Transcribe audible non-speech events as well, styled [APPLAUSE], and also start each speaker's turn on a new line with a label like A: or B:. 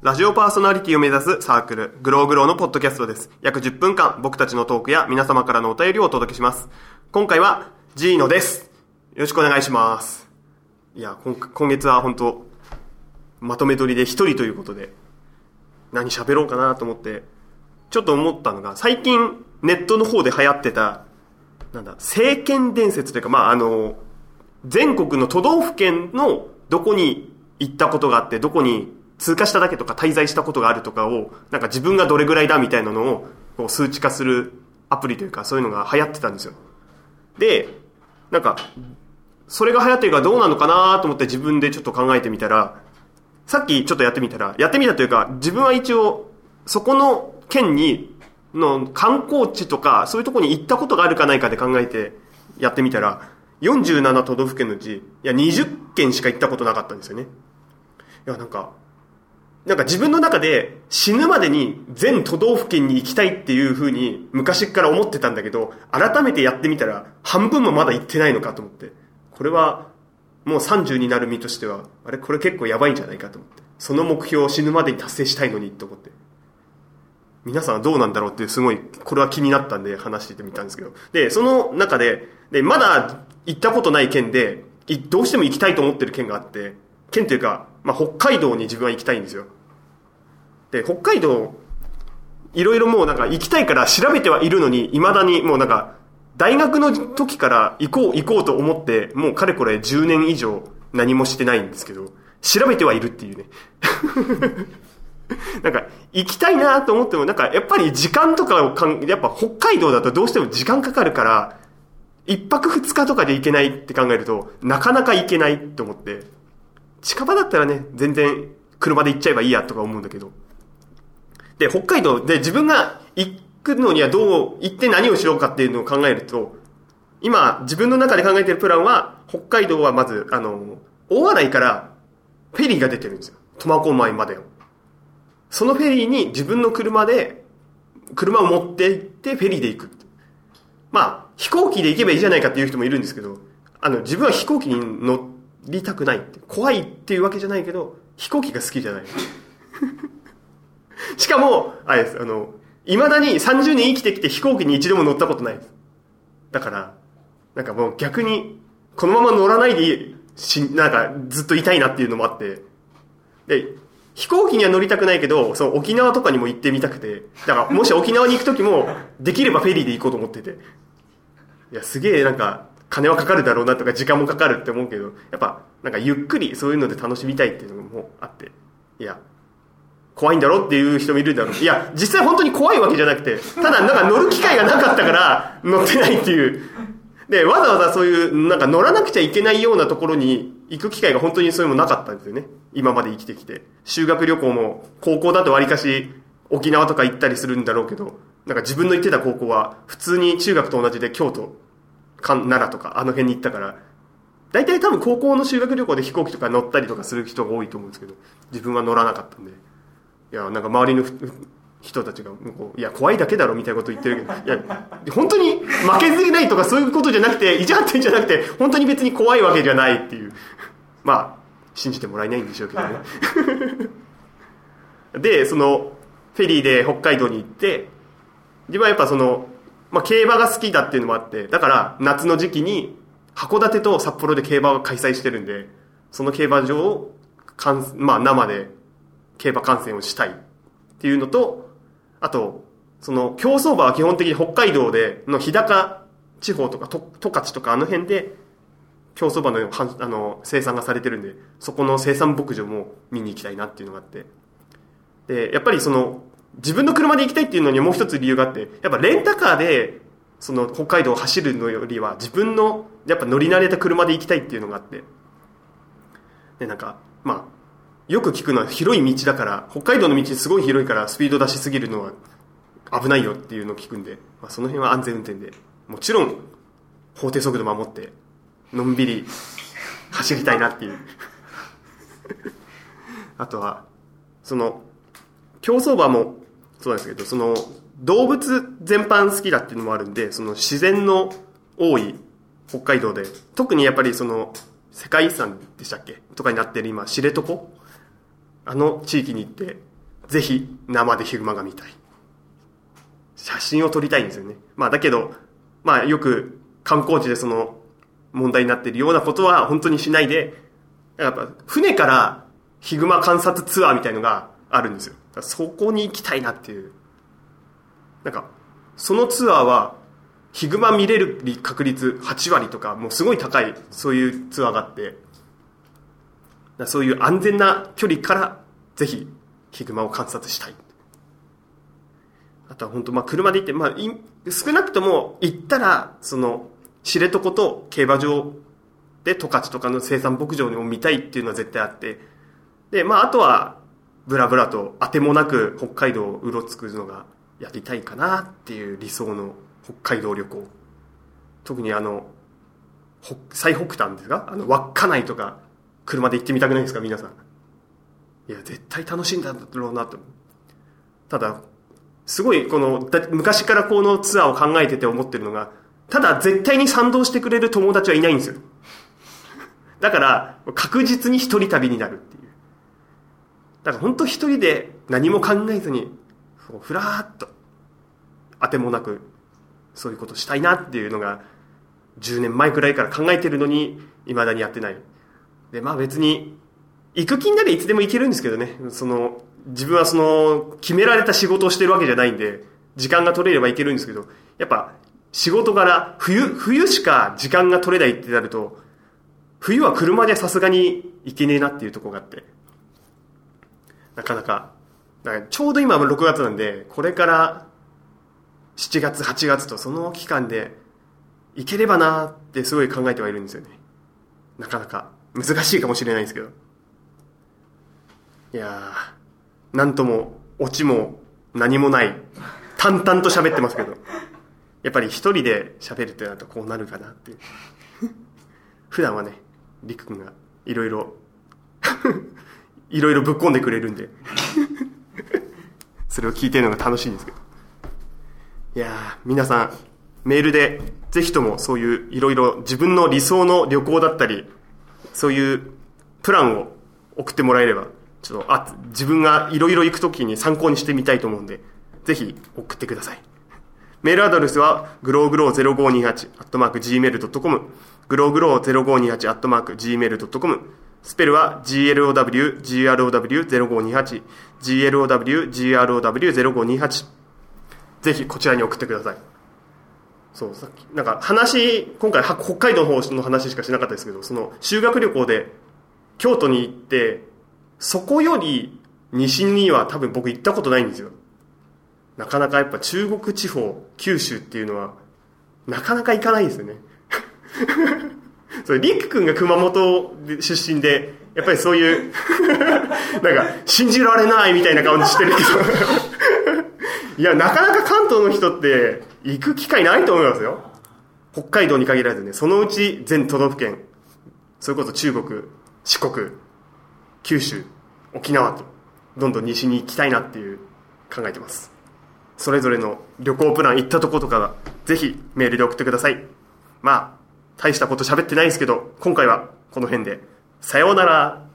A: ラジオパーソナリティを目指すサークル、グローグローのポッドキャストです。約10分間、僕たちのトークや皆様からのお便りをお届けします。今回は、ジーノです。よろしくお願いします。いや、今月は本当まとめ撮りで一人ということで、何喋ろうかなと思って、ちょっと思ったのが、最近ネットの方で流行ってた、なんだ、政権伝説というか、まあ、あの、全国の都道府県のどこに行ったことがあって、どこに通過しただけとか滞在したことがあるとかを、なんか自分がどれぐらいだみたいなのをこう数値化するアプリというか、そういうのが流行ってたんですよ。で、なんか、それが流行ってるからどうなのかなと思って自分でちょっと考えてみたら、さっきちょっとやってみたら、やってみたというか、自分は一応、そこの県に、の観光地とか、そういうとこに行ったことがあるかないかで考えてやってみたら、47都道府県のうち、いや、20県しか行ったことなかったんですよね。いや、なんか、なんか自分の中で死ぬまでに全都道府県に行きたいっていう風に昔から思ってたんだけど、改めてやってみたら半分もまだ行ってないのかと思って。これはもう30になる身としては、あれ？これ結構やばいんじゃないかと思って。その目標を死ぬまでに達成したいのにと思って。皆さんはどうなんだろうってすごい、これは気になったんで話してみたんですけど。で、その中で、で、まだ行ったことない県で、どうしても行きたいと思ってる県があって、県というか、まあ、北海道に自分は行きたいんですよ。で、北海道、いろいろもうなんか行きたいから調べてはいるのに、未だにもうなんか、大学の時から行こう行こうと思って、もうかれこれ10年以上何もしてないんですけど、調べてはいるっていうね。[LAUGHS] なんか、行きたいなと思っても、なんか、やっぱり時間とかをかん、やっぱ北海道だとどうしても時間かかるから、一泊二日とかで行けないって考えると、なかなか行けないって思って、近場だったらね、全然車で行っちゃえばいいやとか思うんだけど。で、北海道で自分が行くのにはどう、行って何をしようかっていうのを考えると、今、自分の中で考えてるプランは、北海道はまず、あの、大洗からフェリーが出てるんですよ。苫小牧までを。そのフェリーに自分の車で、車を持って行ってフェリーで行く。まあ、飛行機で行けばいいじゃないかっていう人もいるんですけど、あの、自分は飛行機に乗りたくないって。怖いっていうわけじゃないけど、飛行機が好きじゃない。[LAUGHS] しかも、あれです、あの、未だに30年生きてきて飛行機に一度も乗ったことないです。だから、なんかもう逆に、このまま乗らないでし、なんかずっといたいなっていうのもあって、で、飛行機には乗りたくないけど、その沖縄とかにも行ってみたくて、だからもし沖縄に行くときも、できればフェリーで行こうと思ってて。いや、すげえなんか、金はかかるだろうなとか時間もかかるって思うけど、やっぱ、なんかゆっくりそういうので楽しみたいっていうのもあって、いや、怖いんだろっていう人もいるんだろう。いや、実際本当に怖いわけじゃなくて、ただなんか乗る機会がなかったから乗ってないっていう。で、わざわざそういう、なんか乗らなくちゃいけないようなところに行く機会が本当にそういうのもなかったんですよね。今まで生きてきて。修学旅行も、高校だと割かし沖縄とか行ったりするんだろうけど、なんか自分の行ってた高校は普通に中学と同じで京都、奈良とかあの辺に行ったから、大体多分高校の修学旅行で飛行機とか乗ったりとかする人が多いと思うんですけど、自分は乗らなかったんで。いや、なんか周りの人たちがこう、いや、怖いだけだろみたいなこと言ってるけど、いや、本当に負けずれないとかそういうことじゃなくて、意地張ってんじゃなくて、本当に別に怖いわけじゃないっていう。[LAUGHS] まあ、信じてもらえないんでしょうけどね。で、その、フェリーで北海道に行って、自分はやっぱその、まあ、競馬が好きだっていうのもあって、だから夏の時期に函館と札幌で競馬を開催してるんで、その競馬場をかん、[LAUGHS] まあ、生で競馬観戦をしたいっていうのと、あと、その競走馬は基本的に北海道での日高地方とか十勝とかあの辺で競走馬のあの生産がされてるんで、そこの生産牧場も見に行きたいなっていうのがあって。で、やっぱりその、自分の車で行きたいっていうのにもう一つ理由があって、やっぱレンタカーで、その北海道を走るのよりは自分のやっぱ乗り慣れた車で行きたいっていうのがあって。で、なんか、まあ、よく聞くのは広い道だから、北海道の道すごい広いからスピード出しすぎるのは危ないよっていうのを聞くんで、まあ、その辺は安全運転で、もちろん法定速度守って、のんびり走りたいなっていう。[LAUGHS] あとは、その、競走馬もそうなんですけど、その、動物全般好きだっていうのもあるんで、その自然の多い北海道で、特にやっぱりその、世界遺産でしたっけ？とかになってる今、知床？あの地域に行って、ぜひ生でヒグマが見たい。写真を撮りたいんですよね。まあだけど、まあよく観光地でその問題になってるようなことは本当にしないで、やっぱ船からヒグマ観察ツアーみたいのがあるんですよ。そこに行きたいなっていう。なんか、そのツアーは、ヒグマ見れる確率8割とか、もうすごい高い、そういうツアーがあって、そういう安全な距離から、ぜひ、ヒグマを観察したい。あとは本当、まあ車で行って、まあ、少なくとも行ったら、その、知床と競馬場で十勝とかの生産牧場を見たいっていうのは絶対あって、で、まああとは、ブラブラと当てもなく北海道をうろつくのがやりたいかなっていう理想の北海道旅行。特にあの、最北端ですか？あの、稚内とか、車で行ってみたくないですか？皆さん。いや、絶対楽しいんだろうなと。ただ、すごいこの、昔からこのツアーを考えてて思ってるのが、ただ絶対に賛同してくれる友達はいないんですよ。だから、確実に一人旅になるっていう。だから本当一人で何も考えずに、ふらーっと、当てもなく、そういうことしたいなっていうのが、10年前くらいから考えてるのに、未だにやってない。で、まあ別に、行く気になりいつでも行けるんですけどね。その、自分はその、決められた仕事をしてるわけじゃないんで、時間が取れればいけるんですけど、やっぱ、仕事柄、冬、冬しか時間が取れないってなると、冬は車でさすがに行けねえなっていうとこがあって。なかなか。かちょうど今6月なんで、これから7月、8月とその期間で行ければなってすごい考えてはいるんですよね。なかなか難しいかもしれないですけど。いやー、なんとも、オチも何もない、淡々と喋ってますけど、やっぱり一人で喋るってなるとこうなるかなっていう。[LAUGHS] 普段はね、りくくんがいろいろいろいろぶっ込んでくれるんで [LAUGHS] それを聞いてるのが楽しいんですけど。いや、皆さん、メールで、ぜひともそういういろいろ自分の理想の旅行だったり、そういうプランを送ってもらえれば、ちょっと、あ、自分がいろいろ行くときに参考にしてみたいと思うんで、ぜひ送ってください。メールアドレスは、グローグロー0528、アットマーク gmail.com、グローグロー0528、アットマーク gmail.com、スペルは GLOW、GROW0528、GLOW、GROW0528。ぜひこちらに送ってください。そう、さっき、なんか話、今回北海道の方の話しかしなかったですけど、その修学旅行で京都に行って、そこより西には多分僕行ったことないんですよ。なかなかやっぱ中国地方、九州っていうのは、なかなか行かないんですよね。[LAUGHS] それ、リック君が熊本出身で、やっぱりそういう [LAUGHS] なんか、信じられないみたいな顔してるけどいや、なかなか関東の人って行く機会ないと思いますよ。北海道に限らずね、そのうち全都道府県、それこそ中国、四国、九州、沖縄と、どんどん西に行きたいなっていう考えてます。それぞれの旅行プラン行ったとことか、ぜひメールで送ってください。まあ、大したこと喋ってないですけど、今回はこの辺で。さようなら。